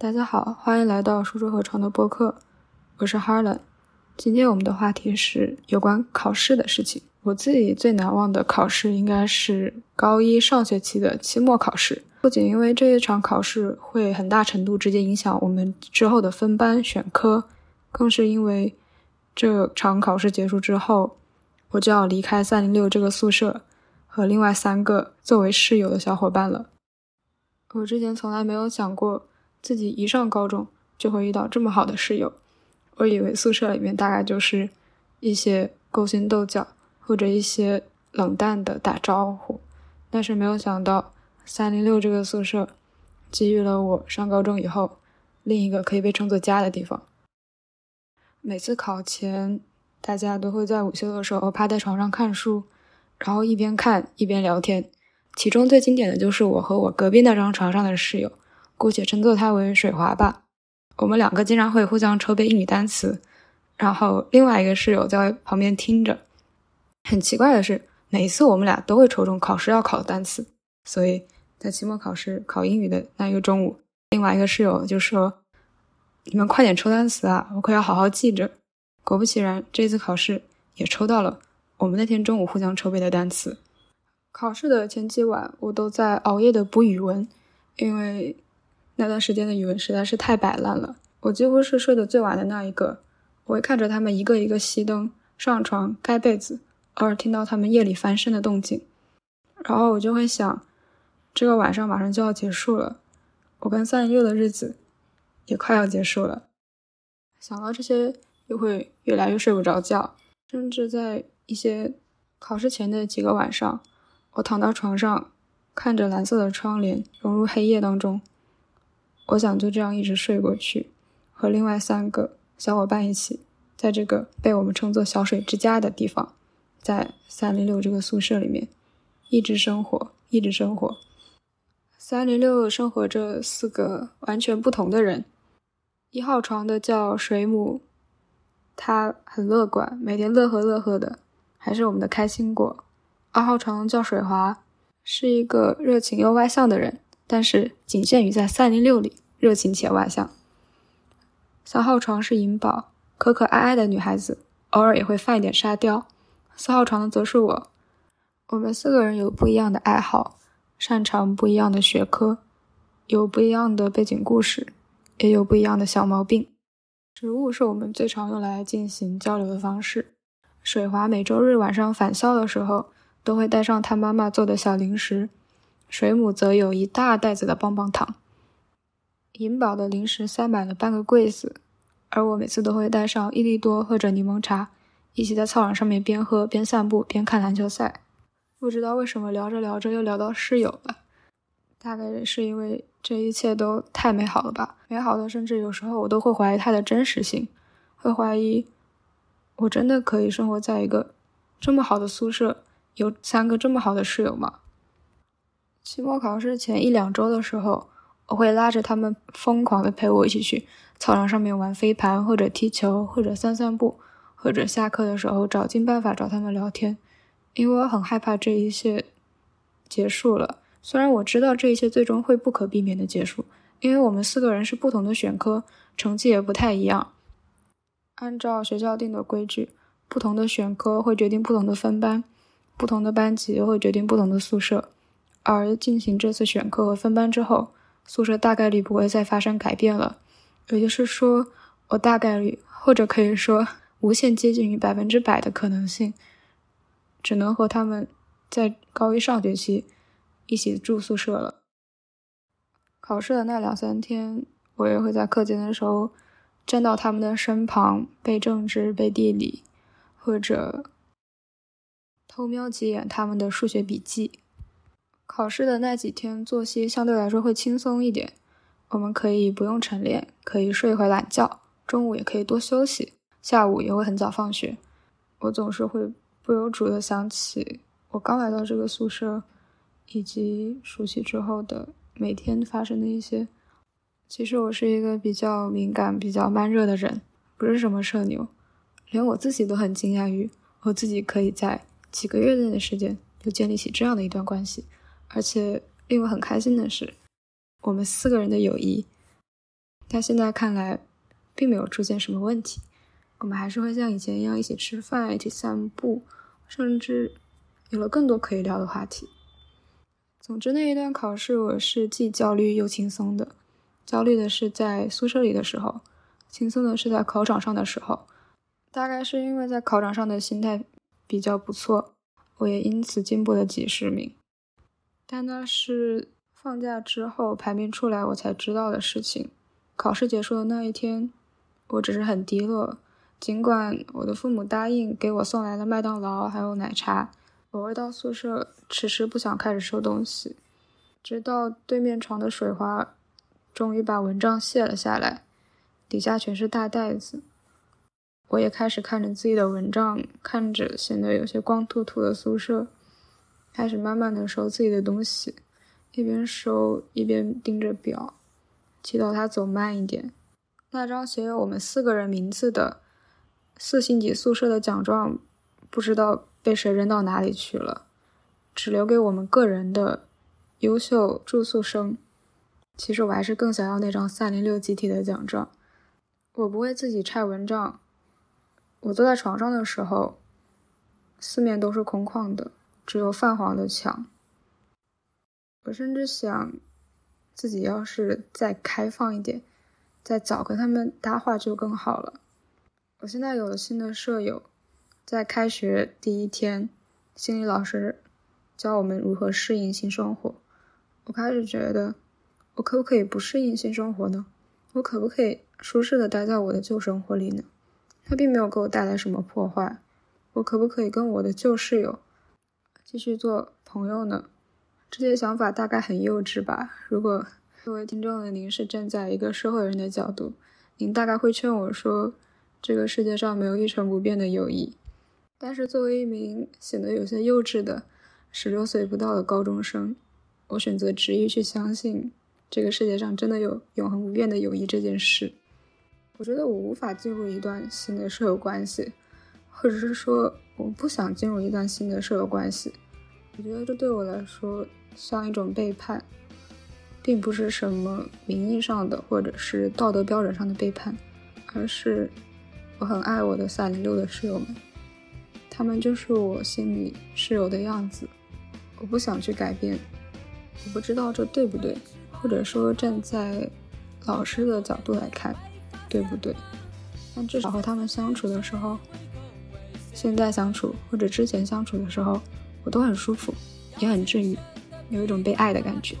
大家好，欢迎来到书桌和床的播客，我是 Harlan。今天我们的话题是有关考试的事情。我自己最难忘的考试应该是高一上学期的期末考试，不仅因为这一场考试会很大程度直接影响我们之后的分班选科，更是因为这场考试结束之后，我就要离开三零六这个宿舍和另外三个作为室友的小伙伴了。我之前从来没有想过。自己一上高中就会遇到这么好的室友，我以为宿舍里面大概就是一些勾心斗角或者一些冷淡的打招呼，但是没有想到三零六这个宿舍给予了我上高中以后另一个可以被称作家的地方。每次考前，大家都会在午休的时候趴在床上看书，然后一边看一边聊天。其中最经典的就是我和我隔壁那张床上的室友。姑且称作他为水华吧。我们两个经常会互相抽背英语单词，然后另外一个室友在旁边听着。很奇怪的是，每一次我们俩都会抽中考试要考的单词，所以在期末考试考英语的那一个中午，另外一个室友就说：“你们快点抽单词啊，我可要好好记着。”果不其然，这次考试也抽到了我们那天中午互相抽背的单词。考试的前几晚，我都在熬夜的补语文，因为。那段时间的语文实在是太摆烂了，我几乎是睡得最晚的那一个。我会看着他们一个一个熄灯、上床、盖被子，偶尔听到他们夜里翻身的动静，然后我就会想，这个晚上马上就要结束了，我跟三零六的日子也快要结束了。想到这些，又会越来越睡不着觉，甚至在一些考试前的几个晚上，我躺到床上，看着蓝色的窗帘融入黑夜当中。我想就这样一直睡过去，和另外三个小伙伴一起，在这个被我们称作“小水之家”的地方，在三零六这个宿舍里面，一直生活，一直生活。三零六生活着四个完全不同的人。一号床的叫水母，他很乐观，每天乐呵乐呵的，还是我们的开心果。二号床叫水华，是一个热情又外向的人。但是仅限于在三零六里，热情且外向。三号床是银宝，可可爱爱的女孩子，偶尔也会犯一点沙雕。四号床的则是我，我们四个人有不一样的爱好，擅长不一样的学科，有不一样的背景故事，也有不一样的小毛病。食物是我们最常用来进行交流的方式。水华每周日晚上返校的时候，都会带上他妈妈做的小零食。水母则有一大袋子的棒棒糖，银宝的零食塞满了半个柜子，而我每次都会带上益力多或者柠檬茶，一起在操场上面边喝边散步边看篮球赛。不知道为什么聊着聊着又聊到室友了，大概是因为这一切都太美好了吧？美好的甚至有时候我都会怀疑它的真实性，会怀疑我真的可以生活在一个这么好的宿舍，有三个这么好的室友吗？期末考试前一两周的时候，我会拉着他们疯狂的陪我一起去操场上面玩飞盘，或者踢球，或者散散步，或者下课的时候找尽办法找他们聊天，因为我很害怕这一切结束了。虽然我知道这一切最终会不可避免的结束，因为我们四个人是不同的选科，成绩也不太一样。按照学校定的规矩，不同的选科会决定不同的分班，不同的班级会决定不同的宿舍。而进行这次选课和分班之后，宿舍大概率不会再发生改变了。也就是说，我大概率，或者可以说无限接近于百分之百的可能性，只能和他们在高一上学期一起住宿舍了。考试的那两三天，我也会在课间的时候站到他们的身旁背政治、背地理，或者偷瞄几眼他们的数学笔记。考试的那几天，作息相对来说会轻松一点，我们可以不用晨练，可以睡一会懒觉，中午也可以多休息，下午也会很早放学。我总是会不由主的想起我刚来到这个宿舍，以及熟悉之后的每天发生的一些。其实我是一个比较敏感、比较慢热的人，不是什么社牛，连我自己都很惊讶于我自己可以在几个月内的时间就建立起这样的一段关系。而且令我很开心的是，我们四个人的友谊但现在看来，并没有出现什么问题。我们还是会像以前一样一起吃饭、一起散步，甚至有了更多可以聊的话题。总之，那一段考试我是既焦虑又轻松的。焦虑的是在宿舍里的时候，轻松的是在考场上的时候。大概是因为在考场上的心态比较不错，我也因此进步了几十名。但那是放假之后排名出来我才知道的事情。考试结束的那一天，我只是很低落。尽管我的父母答应给我送来了麦当劳还有奶茶，我回到宿舍迟迟不想开始收东西，直到对面床的水花终于把蚊帐卸了下来，底下全是大袋子。我也开始看着自己的蚊帐，看着显得有些光秃秃的宿舍，开始慢慢的收自己的东西，一边收一边盯着表，祈祷它走慢一点。那张写有我们四个人名字的四星级宿舍的奖状，不知道被谁扔到哪里去了，只留给我们个人的优秀住宿生。其实我还是更想要那张三零六集体的奖状。我不会自己拆蚊帐。我坐在床上的时候，四面都是空旷的，只有泛黄的墙。我甚至想，自己要是再开放一点，再早跟他们搭话就更好了。我现在有了新的舍友，在开学第一天，心理老师教我们如何适应新生活。我开始觉得，我可不可以不适应新生活呢？我可不可以舒适的待在我的旧生活里呢？他并没有给我带来什么破坏，我可不可以跟我的旧室友继续做朋友呢？这些想法大概很幼稚吧。如果作为听众的您是站在一个社会人的角度，您大概会劝我说，这个世界上没有一成不变的友谊。但是作为一名显得有些幼稚的十六岁不到的高中生，我选择执意去相信这个世界上真的有永恒不变的友谊这件事。我觉得我无法进入一段新的舍友关系，或者是说我不想进入一段新的舍友关系。我觉得这对我来说像一种背叛，并不是什么名义上的或者是道德标准上的背叛，而是我很爱我的三零六的室友们，他们就是我心里室友的样子，我不想去改变。我不知道这对不对，或者说站在老师的角度来看。对不对？但至少和他们相处的时候，现在相处或者之前相处的时候，我都很舒服，也很治愈，有一种被爱的感觉。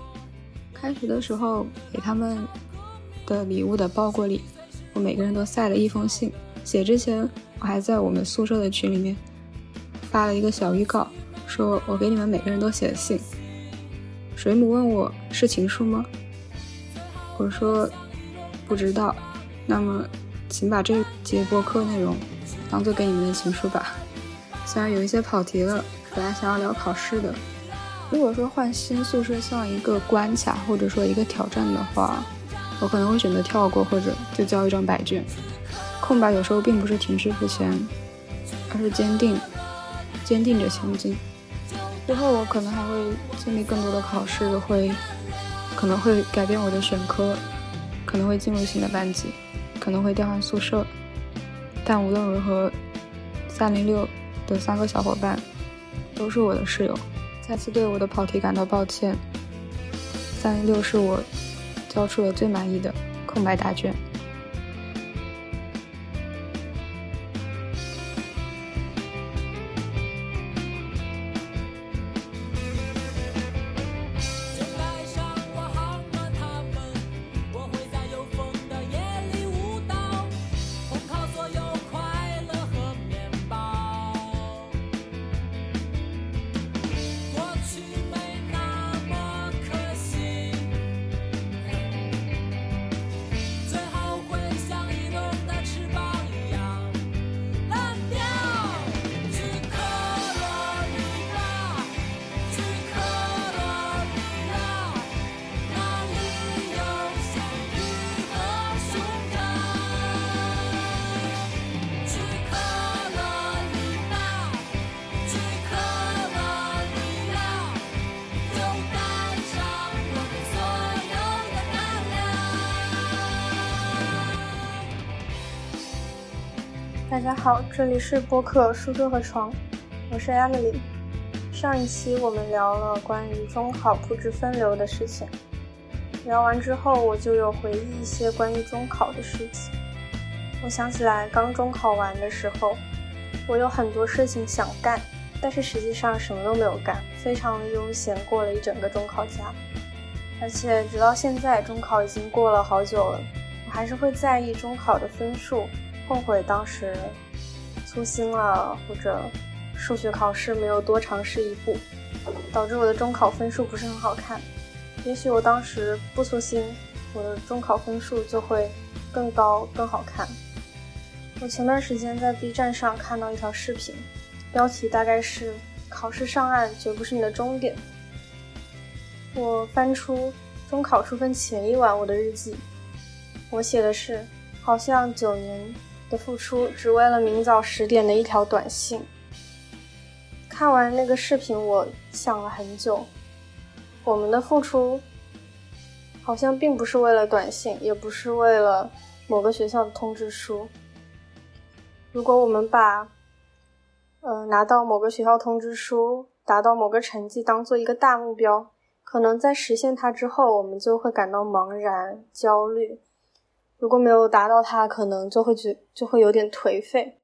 开学的时候给他们的礼物的包裹里，我每个人都塞了一封信。写之前，我还在我们宿舍的群里面发了一个小预告，说我给你们每个人都写了信。水母问我是情书吗？我说不知道。那么，请把这节播客内容当做给你们的情书吧。虽然有一些跑题了，本来想要聊考试的。如果说换新宿舍像一个关卡或者说一个挑战的话，我可能会选择跳过或者就交一张白卷。空白有时候并不是停滞不前，而是坚定，坚定着前进。之后我可能还会经历更多的考试，会可能会改变我的选科，可能会进入新的班级。可能会调换宿舍，但无论如何，三零六的三个小伙伴都是我的室友。再次对我的跑题感到抱歉。三零六是我交出了最满意的空白答卷。大家好，这里是播客书桌和床，我是 Emily。上一期我们聊了关于中考布置分流的事情，聊完之后我就有回忆一些关于中考的事情。我想起来刚中考完的时候，我有很多事情想干，但是实际上什么都没有干，非常悠闲过了一整个中考假。而且直到现在，中考已经过了好久了，我还是会在意中考的分数。后悔当时粗心了，或者数学考试没有多尝试一步，导致我的中考分数不是很好看。也许我当时不粗心，我的中考分数就会更高、更好看。我前段时间在 B 站上看到一条视频，标题大概是“考试上岸绝不是你的终点”。我翻出中考出分前一晚我的日记，我写的是好像九年。的付出只为了明早十点的一条短信。看完那个视频，我想了很久，我们的付出好像并不是为了短信，也不是为了某个学校的通知书。如果我们把，呃，拿到某个学校通知书、达到某个成绩当做一个大目标，可能在实现它之后，我们就会感到茫然、焦虑。如果没有达到它，可能就会觉就会有点颓废。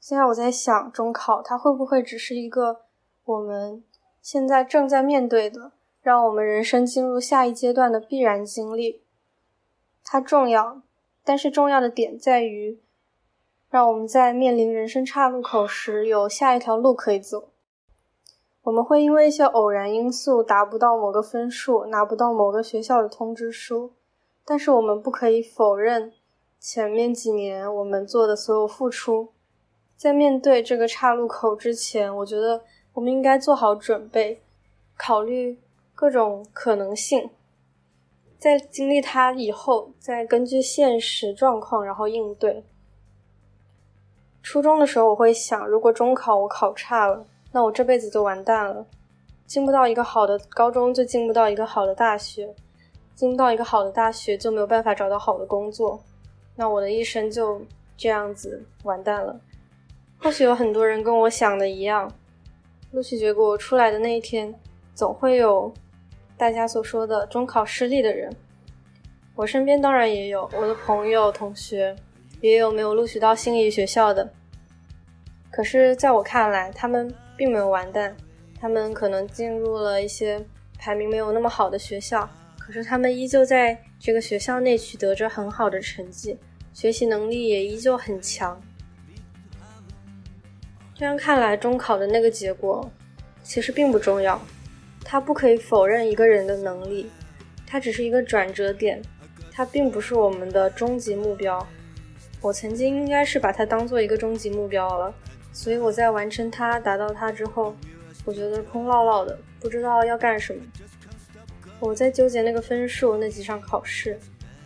现在我在想，中考它会不会只是一个我们现在正在面对的，让我们人生进入下一阶段的必然经历？它重要，但是重要的点在于，让我们在面临人生岔路口时有下一条路可以走。我们会因为一些偶然因素达不到某个分数，拿不到某个学校的通知书。但是我们不可以否认前面几年我们做的所有付出。在面对这个岔路口之前，我觉得我们应该做好准备，考虑各种可能性。在经历它以后，再根据现实状况然后应对。初中的时候，我会想，如果中考我考差了，那我这辈子就完蛋了，进不到一个好的高中，就进不到一个好的大学。进到一个好的大学，就没有办法找到好的工作，那我的一生就这样子完蛋了。或许有很多人跟我想的一样，录取结果出来的那一天，总会有大家所说的中考失利的人。我身边当然也有我的朋友、同学，也有没有录取到心仪学校的。可是，在我看来，他们并没有完蛋，他们可能进入了一些排名没有那么好的学校。可是他们依旧在这个学校内取得着很好的成绩，学习能力也依旧很强。这样看来，中考的那个结果其实并不重要，它不可以否认一个人的能力，它只是一个转折点，它并不是我们的终极目标。我曾经应该是把它当做一个终极目标了，所以我在完成它、达到它之后，我觉得空落落的，不知道要干什么。我在纠结那个分数那几场考试，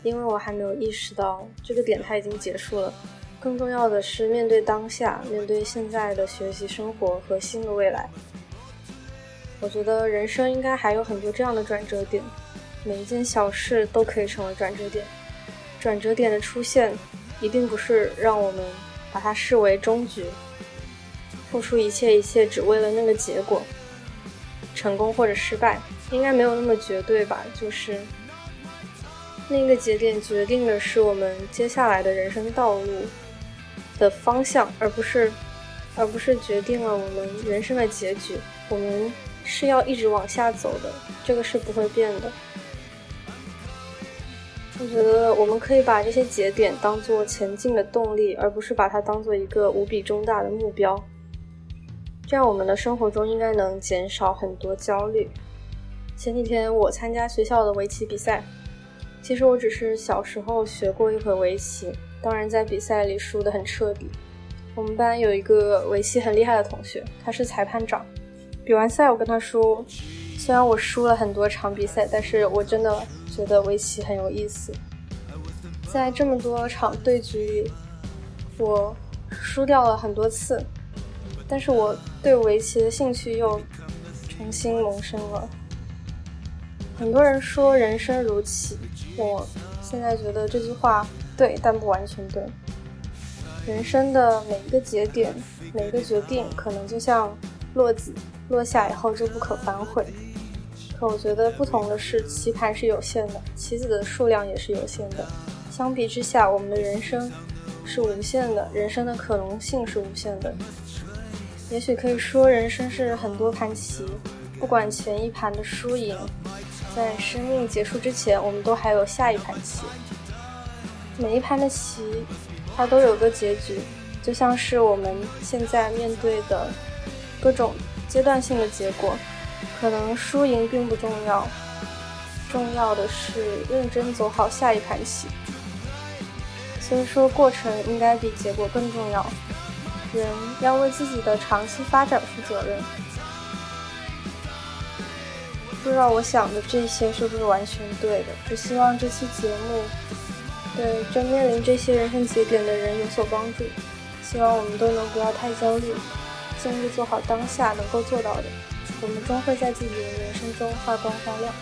因为我还没有意识到这个点它已经结束了。更重要的是面对当下，面对现在的学习生活和新的未来。我觉得人生应该还有很多这样的转折点，每一件小事都可以成为转折点。转折点的出现，一定不是让我们把它视为终局，付出一切一切只为了那个结果，成功或者失败。应该没有那么绝对吧，就是那个节点决定的是我们接下来的人生道路的方向，而不是而不是决定了我们人生的结局。我们是要一直往下走的，这个是不会变的。我觉得我们可以把这些节点当做前进的动力，而不是把它当做一个无比重大的目标。这样我们的生活中应该能减少很多焦虑。前几天我参加学校的围棋比赛，其实我只是小时候学过一会围棋，当然在比赛里输得很彻底。我们班有一个围棋很厉害的同学，他是裁判长。比完赛我跟他说，虽然我输了很多场比赛，但是我真的觉得围棋很有意思。在这么多场对局里，我输掉了很多次，但是我对围棋的兴趣又重新萌生了。很多人说人生如棋，我现在觉得这句话对，但不完全对。人生的每一个节点，每一个决定，可能就像落子落下以后就不可反悔。可我觉得不同的是，棋盘是有限的，棋子的数量也是有限的。相比之下，我们的人生是无限的，人生的可能性是无限的。也许可以说，人生是很多盘棋，不管前一盘的输赢，在生命结束之前，我们都还有下一盘棋。每一盘的棋，它都有个结局，就像是我们现在面对的各种阶段性的结果。可能输赢并不重要，重要的是认真走好下一盘棋。所以说，过程应该比结果更重要。人要为自己的长期发展负责任。不知道我想的这些是不是完全对的？只希望这期节目对正面临这些人生节点的人有所帮助。希望我们都能不要太焦虑，尽力做好当下能够做到的。我们终会在自己的人生中发光发亮。